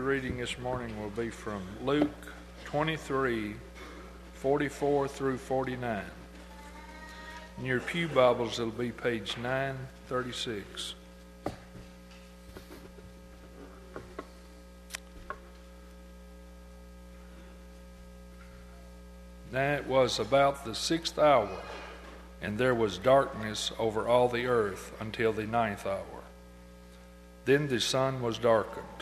reading this morning will be from Luke 23 44 through 49. In your Pew Bibles, it'll be page 936. Now it was about the sixth hour, and there was darkness over all the earth until the ninth hour. Then the sun was darkened,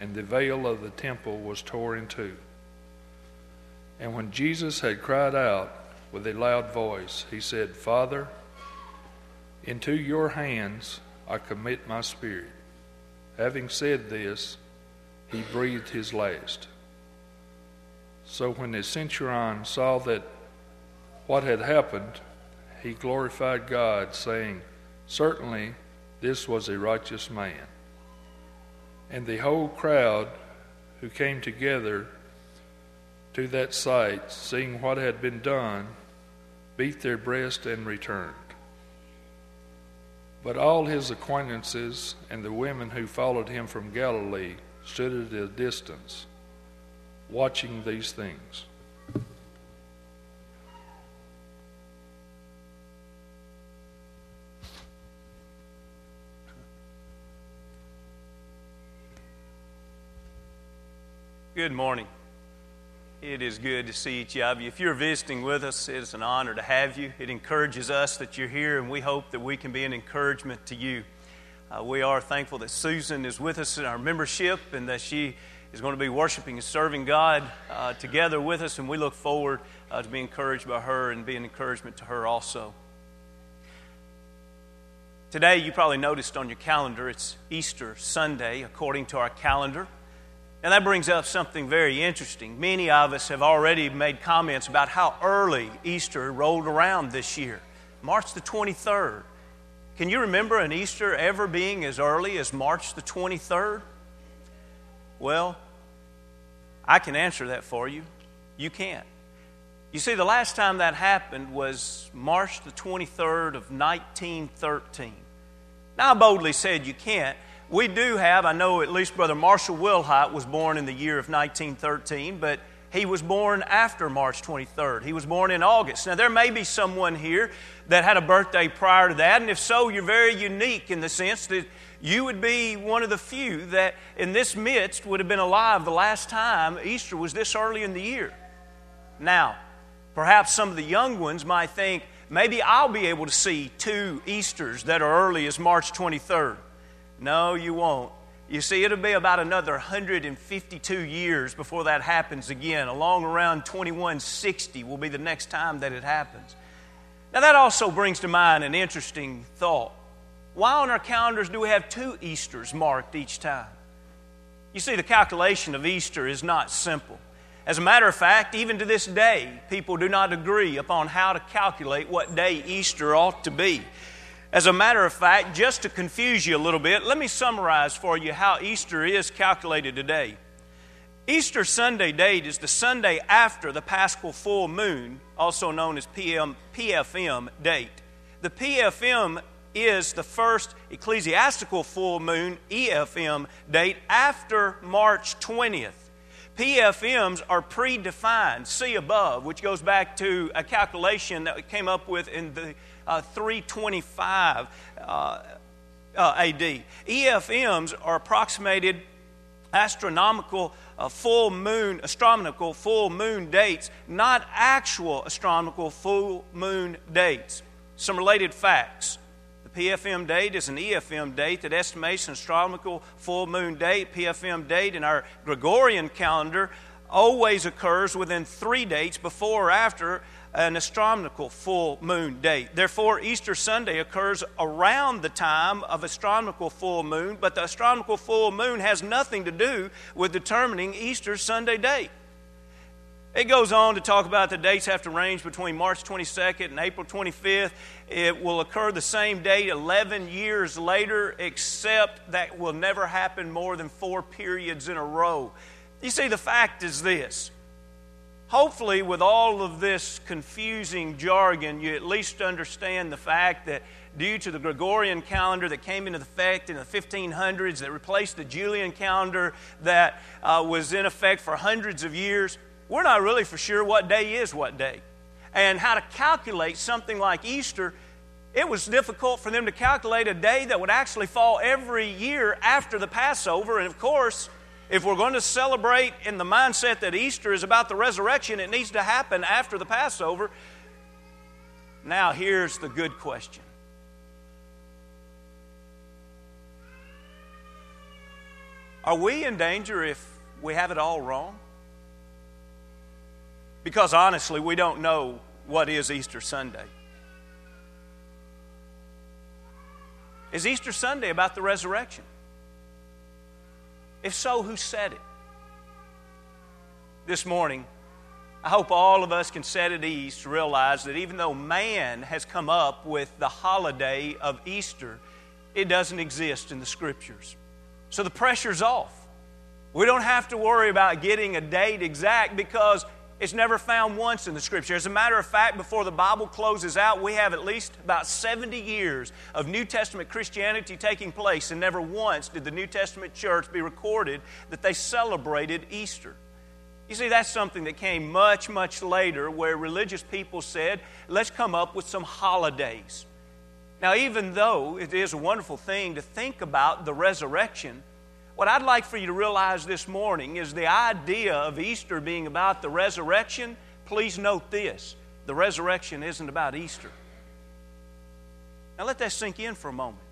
and the veil of the temple was torn in two. And when Jesus had cried out with a loud voice, he said, Father, into your hands I commit my spirit. Having said this, he breathed his last. So when the centurion saw that what had happened, he glorified God, saying, Certainly this was a righteous man. And the whole crowd who came together to that sight, seeing what had been done, beat their breast and returned. But all his acquaintances and the women who followed him from Galilee stood at a distance, watching these things. Good morning. It is good to see each of you. If you're visiting with us, it is an honor to have you. It encourages us that you're here, and we hope that we can be an encouragement to you. Uh, we are thankful that Susan is with us in our membership and that she is going to be worshiping and serving God uh, together with us, and we look forward uh, to being encouraged by her and be an encouragement to her also. Today, you probably noticed on your calendar, it's Easter Sunday according to our calendar. And that brings up something very interesting. Many of us have already made comments about how early Easter rolled around this year March the 23rd. Can you remember an Easter ever being as early as March the 23rd? Well, I can answer that for you. You can't. You see, the last time that happened was March the 23rd of 1913. Now, I boldly said you can't we do have, I know at least Brother Marshall Wilhite was born in the year of 1913, but he was born after March 23rd. He was born in August. Now, there may be someone here that had a birthday prior to that, and if so, you're very unique in the sense that you would be one of the few that in this midst would have been alive the last time Easter was this early in the year. Now, perhaps some of the young ones might think, maybe I'll be able to see two Easters that are early as March 23rd. No, you won't. You see, it'll be about another 152 years before that happens again. Along around 2160 will be the next time that it happens. Now, that also brings to mind an interesting thought. Why on our calendars do we have two Easters marked each time? You see, the calculation of Easter is not simple. As a matter of fact, even to this day, people do not agree upon how to calculate what day Easter ought to be. As a matter of fact, just to confuse you a little bit, let me summarize for you how Easter is calculated today. Easter Sunday date is the Sunday after the Paschal full moon, also known as PM, PFM date. The PFM is the first ecclesiastical full moon, EFM date, after March 20th. PFMs are predefined, see above, which goes back to a calculation that we came up with in the uh, 325 uh, uh, AD. EFMs are approximated astronomical uh, full moon, astronomical full moon dates, not actual astronomical full moon dates. Some related facts. The PFM date is an EFM date that estimates an astronomical full moon date. PFM date in our Gregorian calendar always occurs within three dates before or after an astronomical full moon date. Therefore, Easter Sunday occurs around the time of astronomical full moon, but the astronomical full moon has nothing to do with determining Easter Sunday date. It goes on to talk about the dates have to range between March 22nd and April 25th. It will occur the same date 11 years later, except that will never happen more than four periods in a row. You see, the fact is this hopefully, with all of this confusing jargon, you at least understand the fact that due to the Gregorian calendar that came into effect in the 1500s that replaced the Julian calendar that uh, was in effect for hundreds of years. We're not really for sure what day is what day. And how to calculate something like Easter, it was difficult for them to calculate a day that would actually fall every year after the Passover. And of course, if we're going to celebrate in the mindset that Easter is about the resurrection, it needs to happen after the Passover. Now, here's the good question Are we in danger if we have it all wrong? Because honestly, we don't know what is Easter Sunday. Is Easter Sunday about the resurrection? If so, who said it? This morning, I hope all of us can set at ease to realize that even though man has come up with the holiday of Easter, it doesn't exist in the Scriptures. So the pressure's off. We don't have to worry about getting a date exact because it's never found once in the Scripture. As a matter of fact, before the Bible closes out, we have at least about 70 years of New Testament Christianity taking place, and never once did the New Testament church be recorded that they celebrated Easter. You see, that's something that came much, much later where religious people said, let's come up with some holidays. Now, even though it is a wonderful thing to think about the resurrection, what I'd like for you to realize this morning is the idea of Easter being about the resurrection. Please note this the resurrection isn't about Easter. Now, let that sink in for a moment.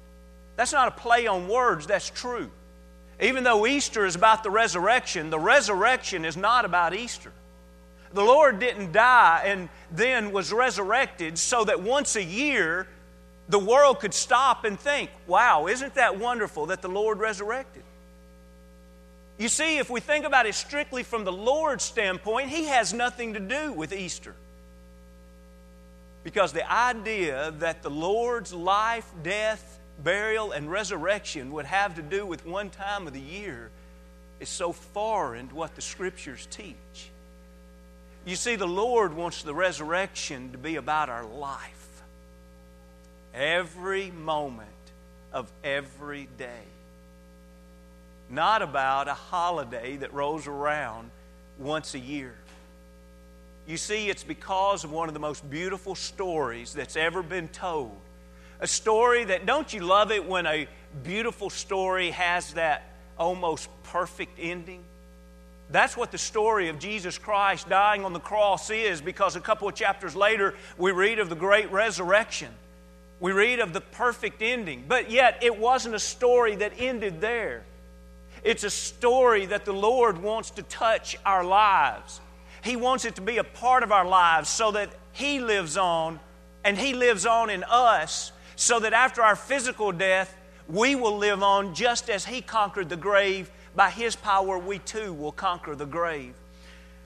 That's not a play on words, that's true. Even though Easter is about the resurrection, the resurrection is not about Easter. The Lord didn't die and then was resurrected so that once a year the world could stop and think, wow, isn't that wonderful that the Lord resurrected? You see, if we think about it strictly from the Lord's standpoint, He has nothing to do with Easter. Because the idea that the Lord's life, death, burial, and resurrection would have to do with one time of the year is so foreign to what the Scriptures teach. You see, the Lord wants the resurrection to be about our life. Every moment of every day not about a holiday that rolls around once a year. You see, it's because of one of the most beautiful stories that's ever been told. A story that, don't you love it when a beautiful story has that almost perfect ending? That's what the story of Jesus Christ dying on the cross is because a couple of chapters later we read of the great resurrection. We read of the perfect ending. But yet it wasn't a story that ended there. It's a story that the Lord wants to touch our lives. He wants it to be a part of our lives so that He lives on and He lives on in us so that after our physical death, we will live on just as He conquered the grave. By His power, we too will conquer the grave.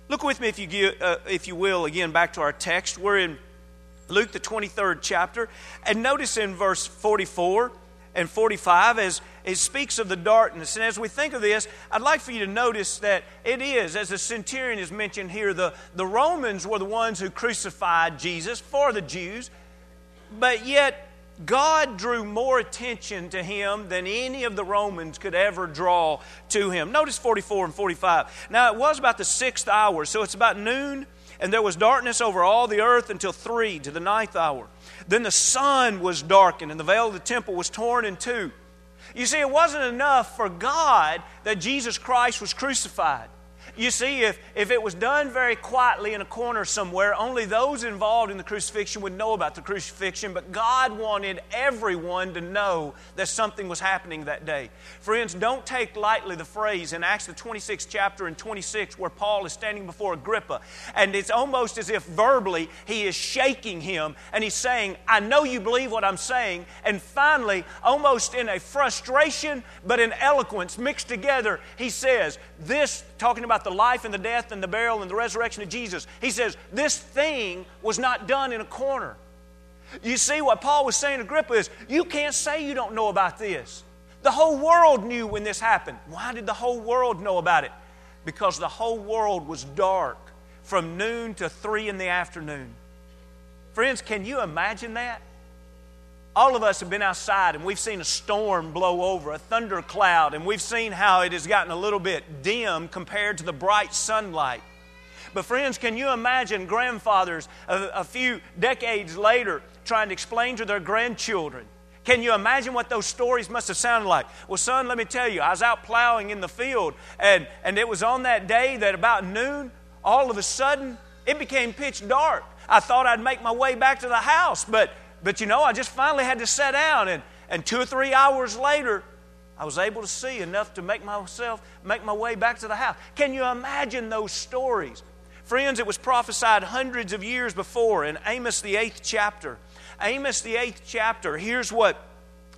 Look with me, if you, uh, if you will, again back to our text. We're in Luke, the 23rd chapter. And notice in verse 44 and 45 as it speaks of the darkness. And as we think of this, I'd like for you to notice that it is, as the centurion is mentioned here, the, the Romans were the ones who crucified Jesus for the Jews, but yet God drew more attention to him than any of the Romans could ever draw to him. Notice 44 and 45. Now, it was about the sixth hour, so it's about noon, and there was darkness over all the earth until three, to the ninth hour. Then the sun was darkened, and the veil of the temple was torn in two. You see, it wasn't enough for God that Jesus Christ was crucified. You see, if, if it was done very quietly in a corner somewhere, only those involved in the crucifixion would know about the crucifixion, but God wanted everyone to know that something was happening that day. Friends, don't take lightly the phrase in Acts the 26th chapter and 26 where Paul is standing before Agrippa, and it's almost as if verbally he is shaking him and he's saying, I know you believe what I'm saying. And finally, almost in a frustration but in eloquence mixed together, he says, This, talking about the life and the death and the burial and the resurrection of Jesus, he says, This thing was not done in a corner. You see, what Paul was saying to Agrippa is, You can't say you don't know about this. The whole world knew when this happened. Why did the whole world know about it? Because the whole world was dark from noon to three in the afternoon. Friends, can you imagine that? All of us have been outside and we've seen a storm blow over, a thundercloud, and we've seen how it has gotten a little bit dim compared to the bright sunlight. But, friends, can you imagine grandfathers a, a few decades later trying to explain to their grandchildren? Can you imagine what those stories must have sounded like? Well, son, let me tell you, I was out plowing in the field, and, and it was on that day that about noon, all of a sudden, it became pitch dark. I thought I'd make my way back to the house, but, but you know, I just finally had to sit down, and, and two or three hours later, I was able to see enough to make myself make my way back to the house. Can you imagine those stories? Friends, it was prophesied hundreds of years before in Amos, the eighth chapter. Amos, the eighth chapter, here's what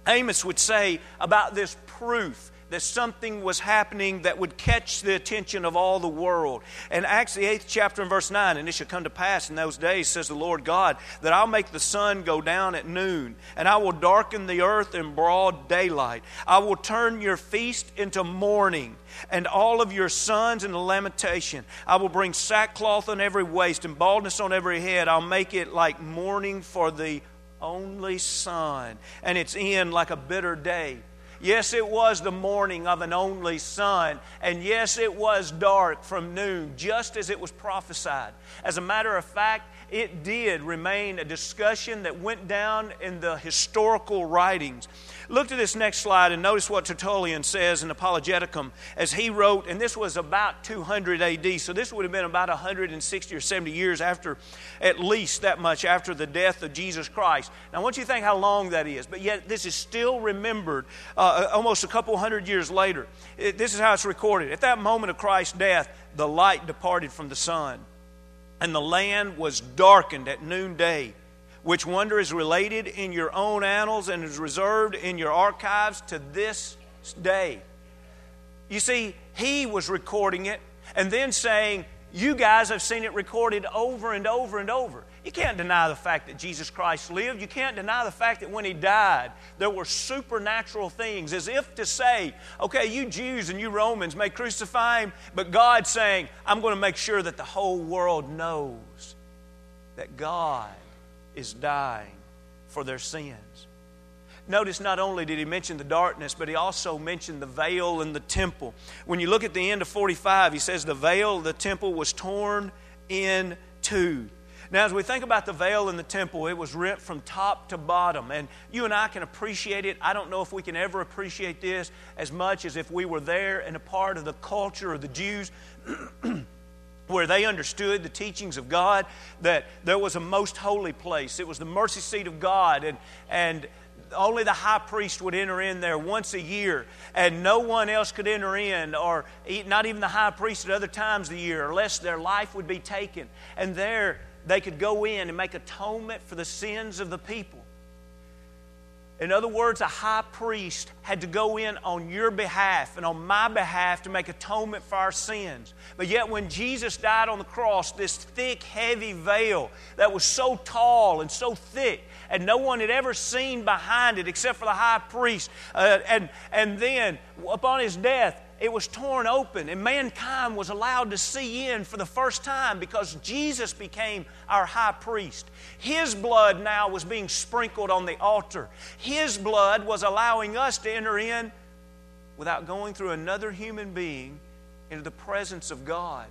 Amos would say about this proof that something was happening that would catch the attention of all the world. And Acts, the eighth chapter, and verse 9, and it shall come to pass in those days, says the Lord God, that I'll make the sun go down at noon, and I will darken the earth in broad daylight. I will turn your feast into mourning, and all of your sons into lamentation. I will bring sackcloth on every waist and baldness on every head. I'll make it like mourning for the only son, and its end like a bitter day. Yes, it was the mourning of an only son. And yes, it was dark from noon, just as it was prophesied. As a matter of fact, it did remain a discussion that went down in the historical writings. Look to this next slide and notice what Tertullian says in Apologeticum as he wrote, and this was about 200 AD, so this would have been about 160 or 70 years after, at least that much after the death of Jesus Christ. Now, I want you to think how long that is, but yet this is still remembered uh, almost a couple hundred years later. It, this is how it's recorded. At that moment of Christ's death, the light departed from the sun, and the land was darkened at noonday which wonder is related in your own annals and is reserved in your archives to this day. You see, he was recording it and then saying, You guys have seen it recorded over and over and over. You can't deny the fact that Jesus Christ lived. You can't deny the fact that when he died, there were supernatural things, as if to say, okay, you Jews and you Romans may crucify him, but God's saying, I'm going to make sure that the whole world knows that God is dying for their sins. Notice not only did he mention the darkness, but he also mentioned the veil in the temple. When you look at the end of 45, he says the veil of the temple was torn in two. Now, as we think about the veil in the temple, it was rent from top to bottom. And you and I can appreciate it. I don't know if we can ever appreciate this as much as if we were there and a part of the culture of the Jews. where they understood the teachings of God, that there was a most holy place. It was the mercy seat of God, and, and only the high priest would enter in there once a year, and no one else could enter in, or not even the high priest at other times of the year, unless their life would be taken. And there they could go in and make atonement for the sins of the people. In other words, a high priest had to go in on your behalf and on my behalf to make atonement for our sins. But yet, when Jesus died on the cross, this thick, heavy veil that was so tall and so thick, and no one had ever seen behind it except for the high priest, uh, and, and then upon his death, it was torn open and mankind was allowed to see in for the first time because Jesus became our high priest. His blood now was being sprinkled on the altar. His blood was allowing us to enter in without going through another human being into the presence of God.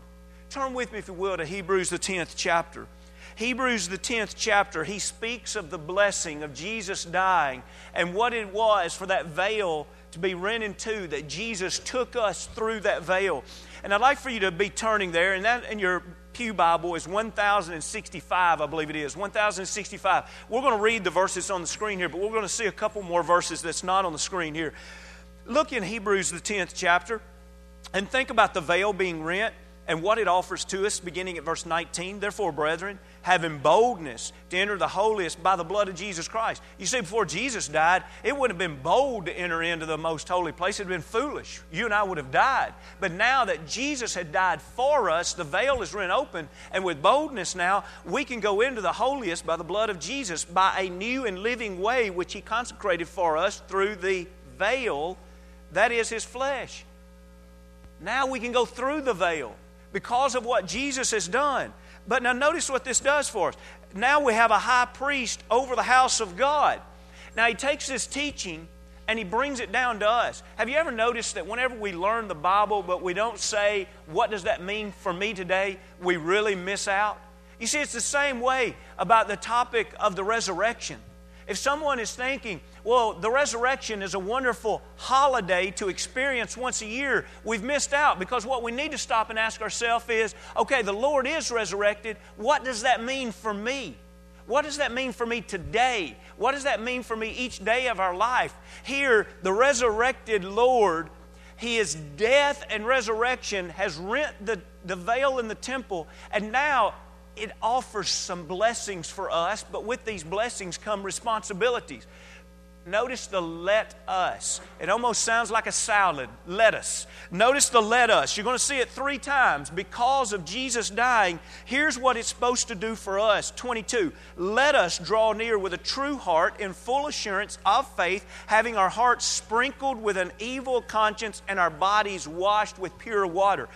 Turn with me, if you will, to Hebrews, the 10th chapter. Hebrews, the 10th chapter, he speaks of the blessing of Jesus dying and what it was for that veil to be rent in two, that Jesus took us through that veil. And I'd like for you to be turning there, and that in your Pew Bible is 1065, I believe it is. 1065. We're going to read the verses on the screen here, but we're going to see a couple more verses that's not on the screen here. Look in Hebrews, the 10th chapter, and think about the veil being rent and what it offers to us, beginning at verse 19. Therefore, brethren, having boldness to enter the holiest by the blood of Jesus Christ. You see, before Jesus died, it wouldn't have been bold to enter into the most holy place. It would have been foolish. You and I would have died. But now that Jesus had died for us, the veil is rent open, and with boldness now, we can go into the holiest by the blood of Jesus by a new and living way which He consecrated for us through the veil that is His flesh. Now we can go through the veil because of what Jesus has done. But now notice what this does for us. Now we have a high priest over the house of God. Now, he takes this teaching and he brings it down to us. Have you ever noticed that whenever we learn the Bible, but we don't say, What does that mean for me today? we really miss out? You see, it's the same way about the topic of the resurrection. If someone is thinking, well, the resurrection is a wonderful holiday to experience once a year, we've missed out because what we need to stop and ask ourselves is okay, the Lord is resurrected. What does that mean for me? What does that mean for me today? What does that mean for me each day of our life? Here, the resurrected Lord, His death and resurrection has rent the, the veil in the temple, and now it offers some blessings for us, but with these blessings come responsibilities. Notice the let us. It almost sounds like a salad. Let us. Notice the let us. You're going to see it three times. Because of Jesus dying, here's what it's supposed to do for us. 22. Let us draw near with a true heart in full assurance of faith, having our hearts sprinkled with an evil conscience and our bodies washed with pure water.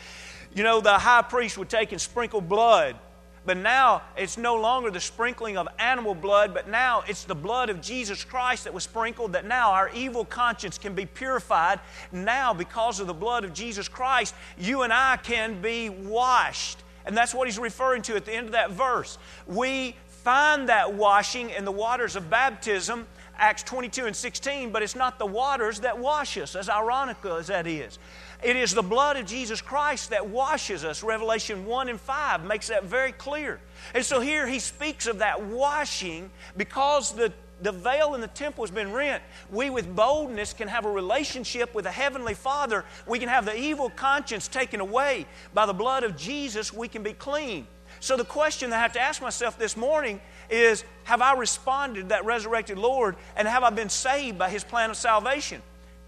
You know, the high priest would take and sprinkle blood but now it's no longer the sprinkling of animal blood, but now it's the blood of Jesus Christ that was sprinkled, that now our evil conscience can be purified. Now, because of the blood of Jesus Christ, you and I can be washed. And that's what he's referring to at the end of that verse. We find that washing in the waters of baptism, Acts 22 and 16, but it's not the waters that wash us, as ironical as that is. It is the blood of Jesus Christ that washes us. Revelation 1 and 5 makes that very clear. And so here he speaks of that washing because the, the veil in the temple has been rent. We, with boldness, can have a relationship with the Heavenly Father. We can have the evil conscience taken away. By the blood of Jesus, we can be clean. So the question that I have to ask myself this morning is Have I responded to that resurrected Lord and have I been saved by His plan of salvation?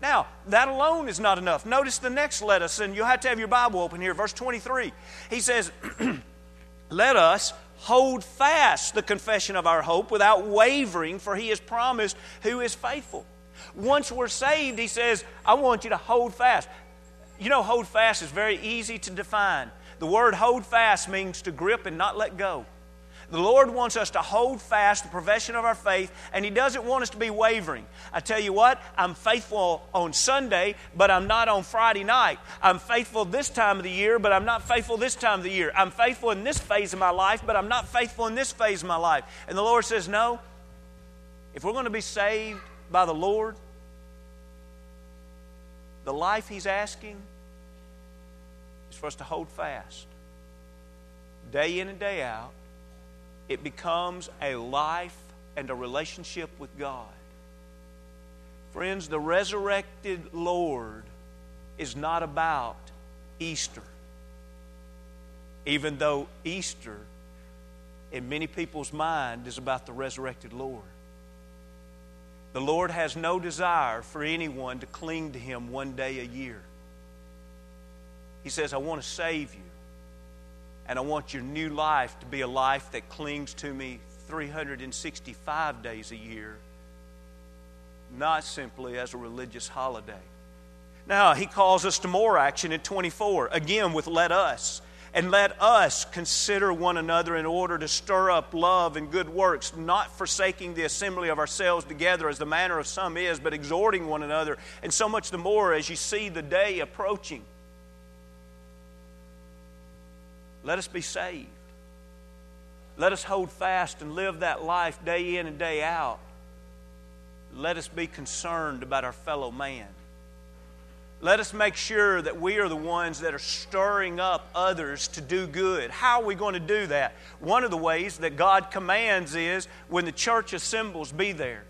Now, that alone is not enough. Notice the next let us, and you'll have to have your Bible open here, verse 23. He says, Let us hold fast the confession of our hope without wavering, for he has promised who is faithful. Once we're saved, he says, I want you to hold fast. You know, hold fast is very easy to define. The word hold fast means to grip and not let go. The Lord wants us to hold fast the profession of our faith, and He doesn't want us to be wavering. I tell you what, I'm faithful on Sunday, but I'm not on Friday night. I'm faithful this time of the year, but I'm not faithful this time of the year. I'm faithful in this phase of my life, but I'm not faithful in this phase of my life. And the Lord says, No, if we're going to be saved by the Lord, the life He's asking is for us to hold fast day in and day out it becomes a life and a relationship with God. Friends, the resurrected Lord is not about Easter. Even though Easter, in many people's mind, is about the resurrected Lord. The Lord has no desire for anyone to cling to Him one day a year. He says, I want to save you. And I want your new life to be a life that clings to me 365 days a year, not simply as a religious holiday. Now, he calls us to more action in 24, again with let us. And let us consider one another in order to stir up love and good works, not forsaking the assembly of ourselves together as the manner of some is, but exhorting one another, and so much the more as you see the day approaching. Let us be saved. Let us hold fast and live that life day in and day out. Let us be concerned about our fellow man. Let us make sure that we are the ones that are stirring up others to do good. How are we going to do that? One of the ways that God commands is when the church assembles, be there.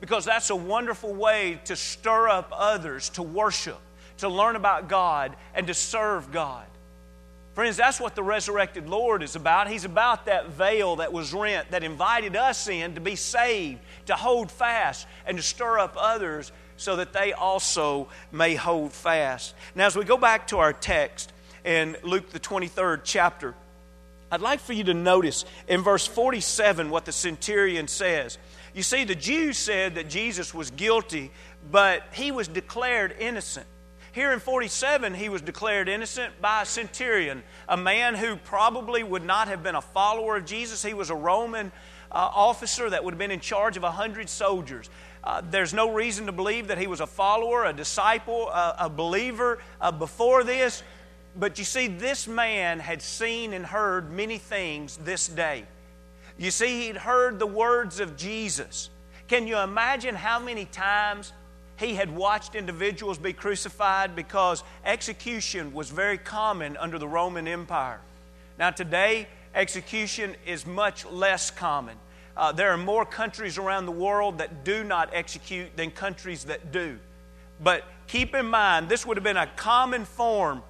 Because that's a wonderful way to stir up others to worship, to learn about God, and to serve God. Friends, that's what the resurrected Lord is about. He's about that veil that was rent, that invited us in to be saved, to hold fast, and to stir up others so that they also may hold fast. Now, as we go back to our text in Luke, the 23rd chapter, I'd like for you to notice in verse 47 what the centurion says. You see, the Jews said that Jesus was guilty, but he was declared innocent. Here in 47, he was declared innocent by a centurion, a man who probably would not have been a follower of Jesus. He was a Roman uh, officer that would have been in charge of a 100 soldiers. Uh, there's no reason to believe that he was a follower, a disciple, a, a believer uh, before this. But you see, this man had seen and heard many things this day. You see, he'd heard the words of Jesus. Can you imagine how many times he had watched individuals be crucified because execution was very common under the Roman Empire. Now, today, execution is much less common. Uh, there are more countries around the world that do not execute than countries that do. But keep in mind, this would have been a common form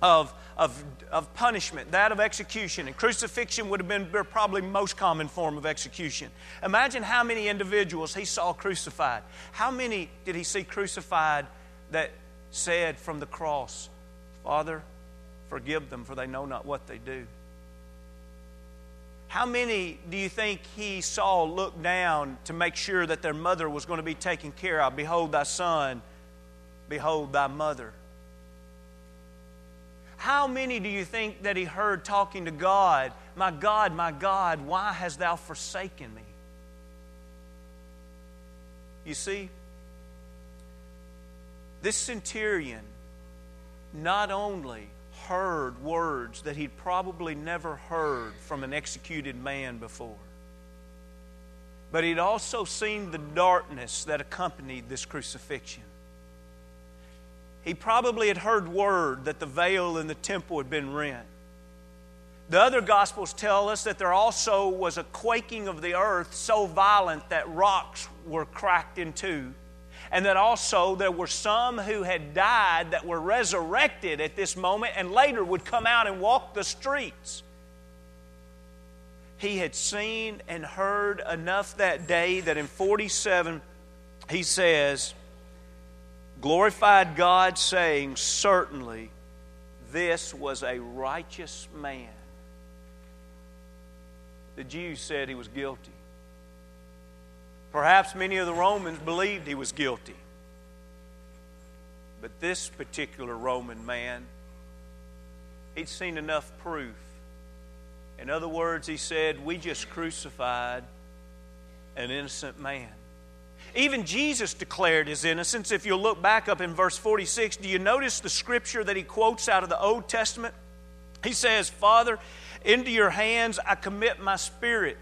of, of, of punishment, that of execution. And crucifixion would have been probably most common form of execution. Imagine how many individuals he saw crucified. How many did he see crucified that said from the cross, Father, forgive them, for they know not what they do? How many do you think he saw look down to make sure that their mother was going to be taken care of? Behold thy son, behold thy mother. How many do you think that he heard talking to God? My God, my God, why hast thou forsaken me? You see, this centurion not only heard words that he'd probably never heard from an executed man before, but he'd also seen the darkness that accompanied this crucifixion. He probably had heard word that the veil in the temple had been rent. The other Gospels tell us that there also was a quaking of the earth so violent that rocks were cracked in two, and that also there were some who had died that were resurrected at this moment and later would come out and walk the streets. He had seen and heard enough that day that in 47 he says, glorified God, saying, Certainly this was a righteous man. The Jews said he was guilty. Perhaps many of the Romans believed he was guilty. But this particular Roman man, he'd seen enough proof. In other words, he said, We just crucified an innocent man. Even Jesus declared his innocence. If you look back up in verse 46, do you notice the scripture that he quotes out of the Old Testament? He says, Father, into your hands I commit my spirit.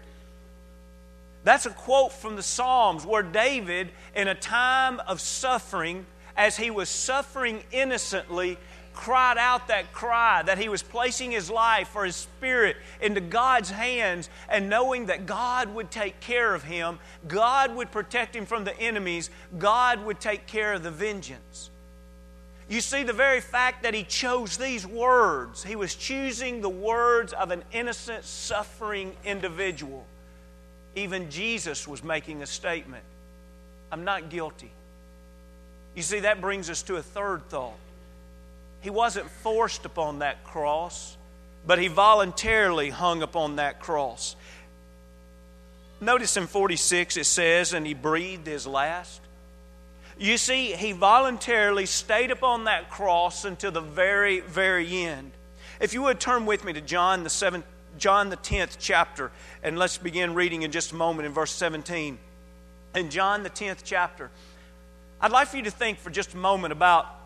That's a quote from the Psalms where David, in a time of suffering, as he was suffering innocently, cried out that cry that he was placing his life or his spirit into God's hands and knowing that God would take care of him, God would protect him from the enemies, God would take care of the vengeance. You see, the very fact that he chose these words, he was choosing the words of an innocent, suffering individual. Even Jesus was making a statement I'm not guilty. You see, that brings us to a third thought. He wasn't forced upon that cross, but he voluntarily hung upon that cross. Notice in 46 it says, and he breathed his last. You see, he voluntarily stayed upon that cross until the very, very end. If you would turn with me to John the seventh, John the 10th chapter, and let's begin reading in just a moment in verse 17. In John the 10th chapter, I'd like for you to think for just a moment about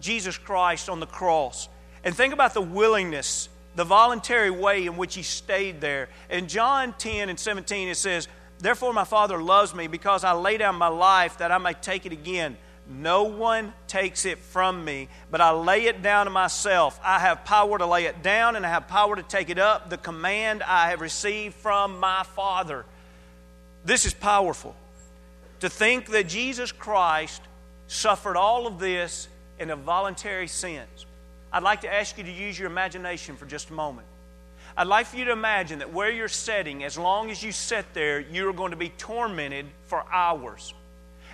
Jesus Christ on the cross. And think about the willingness, the voluntary way in which he stayed there. In John 10 and 17, it says, Therefore my Father loves me because I lay down my life that I may take it again. No one takes it from me, but I lay it down to myself. I have power to lay it down and I have power to take it up. The command I have received from my Father. This is powerful. To think that Jesus Christ suffered all of this in a voluntary sense. I'd like to ask you to use your imagination for just a moment. I'd like for you to imagine that where you're sitting, as long as you sit there, you're going to be tormented for hours.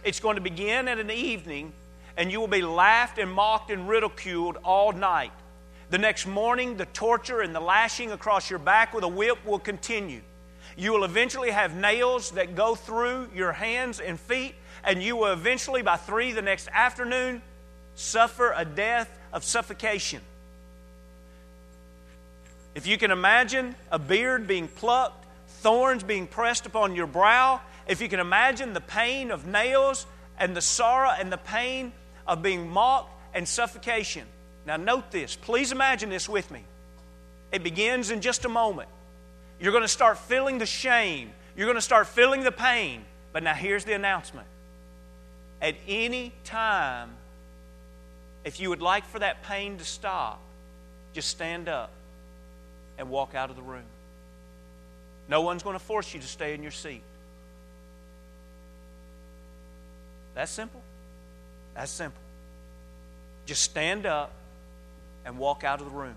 It's going to begin at an evening, and you will be laughed and mocked and ridiculed all night. The next morning, the torture and the lashing across your back with a whip will continue. You will eventually have nails that go through your hands and feet, and you will eventually, by three the next afternoon, suffer a death of suffocation. If you can imagine a beard being plucked, thorns being pressed upon your brow, if you can imagine the pain of nails and the sorrow and the pain of being mocked and suffocation. Now, note this. Please imagine this with me. It begins in just a moment. You're going to start feeling the shame, you're going to start feeling the pain. But now, here's the announcement. At any time, if you would like for that pain to stop, just stand up and walk out of the room. No one's going to force you to stay in your seat. That's simple. That's simple. Just stand up and walk out of the room.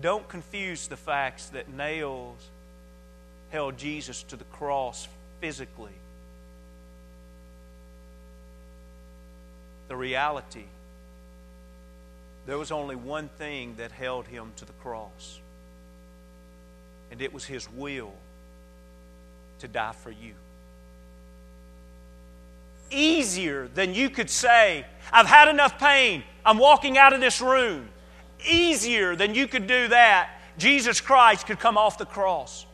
Don't confuse the facts that nails held Jesus to the cross physically. The reality, there was only one thing that held him to the cross, and it was his will to die for you. Easier than you could say, I've had enough pain, I'm walking out of this room. Easier than you could do that, Jesus Christ could come off the cross.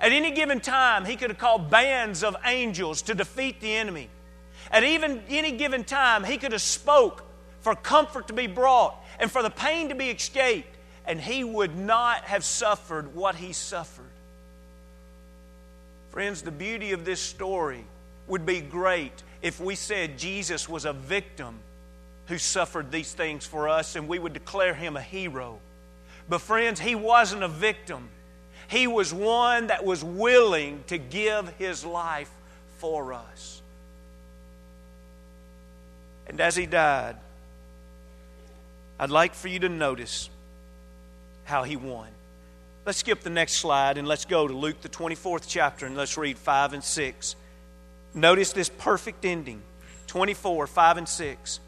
At any given time, he could have called bands of angels to defeat the enemy. At even any given time, he could have spoke for comfort to be brought and for the pain to be escaped, and he would not have suffered what he suffered. Friends, the beauty of this story would be great if we said Jesus was a victim who suffered these things for us and we would declare him a hero. But, friends, he wasn't a victim. He was one that was willing to give his life for us. And as he died, I'd like for you to notice how he won. Let's skip the next slide and let's go to Luke, the 24th chapter, and let's read 5 and 6. Notice this perfect ending 24, 5 and 6.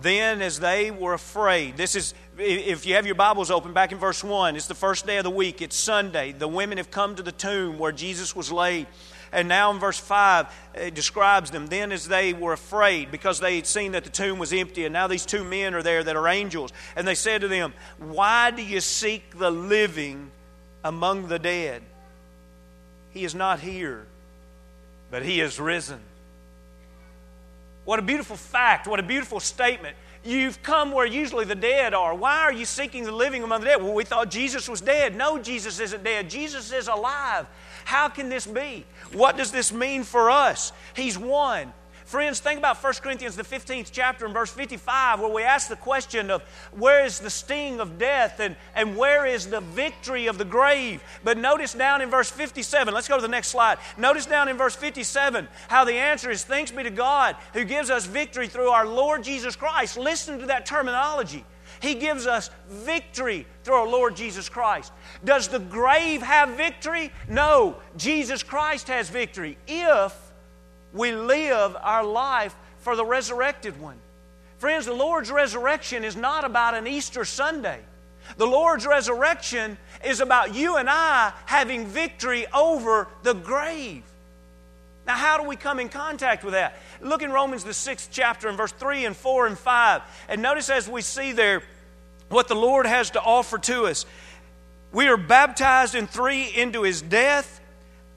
Then, as they were afraid, this is, if you have your Bibles open, back in verse 1, it's the first day of the week, it's Sunday. The women have come to the tomb where Jesus was laid. And now in verse 5, it describes them. Then, as they were afraid, because they had seen that the tomb was empty, and now these two men are there that are angels, and they said to them, Why do you seek the living among the dead? He is not here, but he is risen. What a beautiful fact. What a beautiful statement. You've come where usually the dead are. Why are you seeking the living among the dead? Well, we thought Jesus was dead. No, Jesus isn't dead. Jesus is alive. How can this be? What does this mean for us? He's won. Friends, think about 1 Corinthians, the 15th chapter, and verse 55, where we ask the question of where is the sting of death and, and where is the victory of the grave? But notice down in verse 57, let's go to the next slide. Notice down in verse 57 how the answer is thanks be to God who gives us victory through our Lord Jesus Christ. Listen to that terminology. He gives us victory through our Lord Jesus Christ. Does the grave have victory? No, Jesus Christ has victory if we live our life for the resurrected one. Friends, the Lord's resurrection is not about an Easter Sunday. The Lord's resurrection is about you and I having victory over the grave. Now, how do we come in contact with that? Look in Romans, the sixth chapter, in verse 3 and 4 and 5. And notice as we see there what the Lord has to offer to us. We are baptized in three into his death,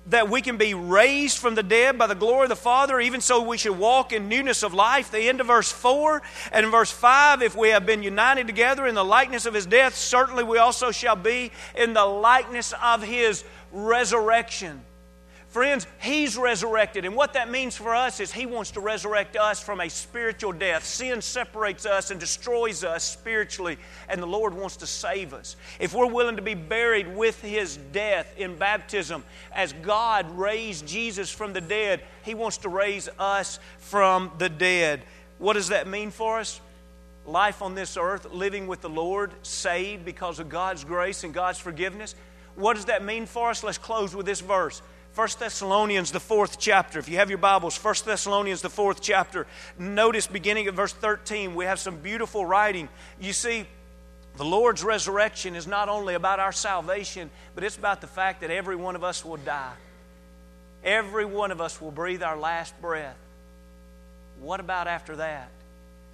that we can be raised from the dead by the glory of the Father. Even so, we should walk in newness of life. The end of verse 4. And verse 5, if we have been united together in the likeness of his death, certainly we also shall be in the likeness of his resurrection. Friends, He's resurrected. And what that means for us is He wants to resurrect us from a spiritual death. Sin separates us and destroys us spiritually, and the Lord wants to save us. If we're willing to be buried with His death in baptism, as God raised Jesus from the dead, He wants to raise us from the dead. What does that mean for us? Life on this earth, living with the Lord, saved because of God's grace and God's forgiveness. What does that mean for us? Let's close with this verse. 1 Thessalonians, the fourth chapter. If you have your Bibles, 1 Thessalonians, the fourth chapter. Notice beginning at verse 13, we have some beautiful writing. You see, the Lord's resurrection is not only about our salvation, but it's about the fact that every one of us will die. Every one of us will breathe our last breath. What about after that?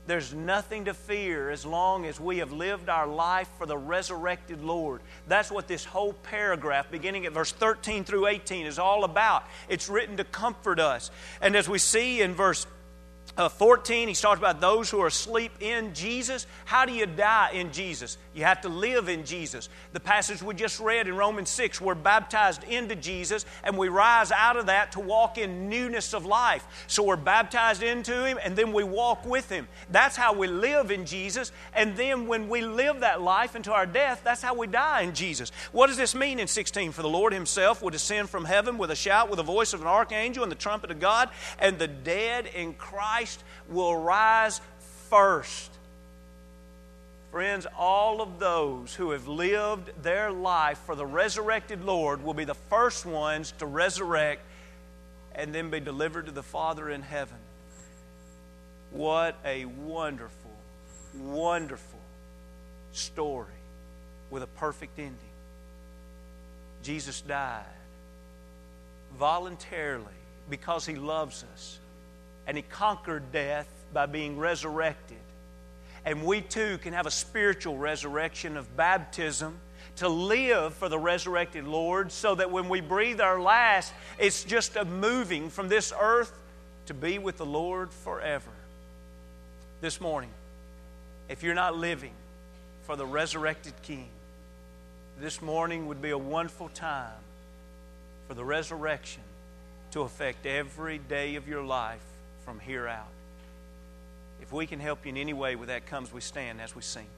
There's nothing to fear as long as we have lived our life for the resurrected Lord. That's what this whole paragraph, beginning at verse 13 through 18, is all about. It's written to comfort us. And as we see in verse uh, 14, he talks about those who are asleep in Jesus. How do you die in Jesus? You have to live in Jesus. The passage we just read in Romans 6, we're baptized into Jesus and we rise out of that to walk in newness of life. So we're baptized into Him and then we walk with Him. That's how we live in Jesus. And then when we live that life into our death, that's how we die in Jesus. What does this mean in 16? For the Lord Himself will descend from heaven with a shout, with the voice of an archangel and the trumpet of God, and the dead in Christ Christ will rise first. Friends, all of those who have lived their life for the resurrected Lord will be the first ones to resurrect and then be delivered to the Father in heaven. What a wonderful, wonderful story with a perfect ending. Jesus died voluntarily because he loves us and he conquered death by being resurrected. And we too can have a spiritual resurrection of baptism to live for the resurrected Lord so that when we breathe our last, it's just a moving from this earth to be with the Lord forever. This morning, if you're not living for the resurrected King, this morning would be a wonderful time for the resurrection to affect every day of your life from here out. If we can help you in any way with that comes, we stand as we sing.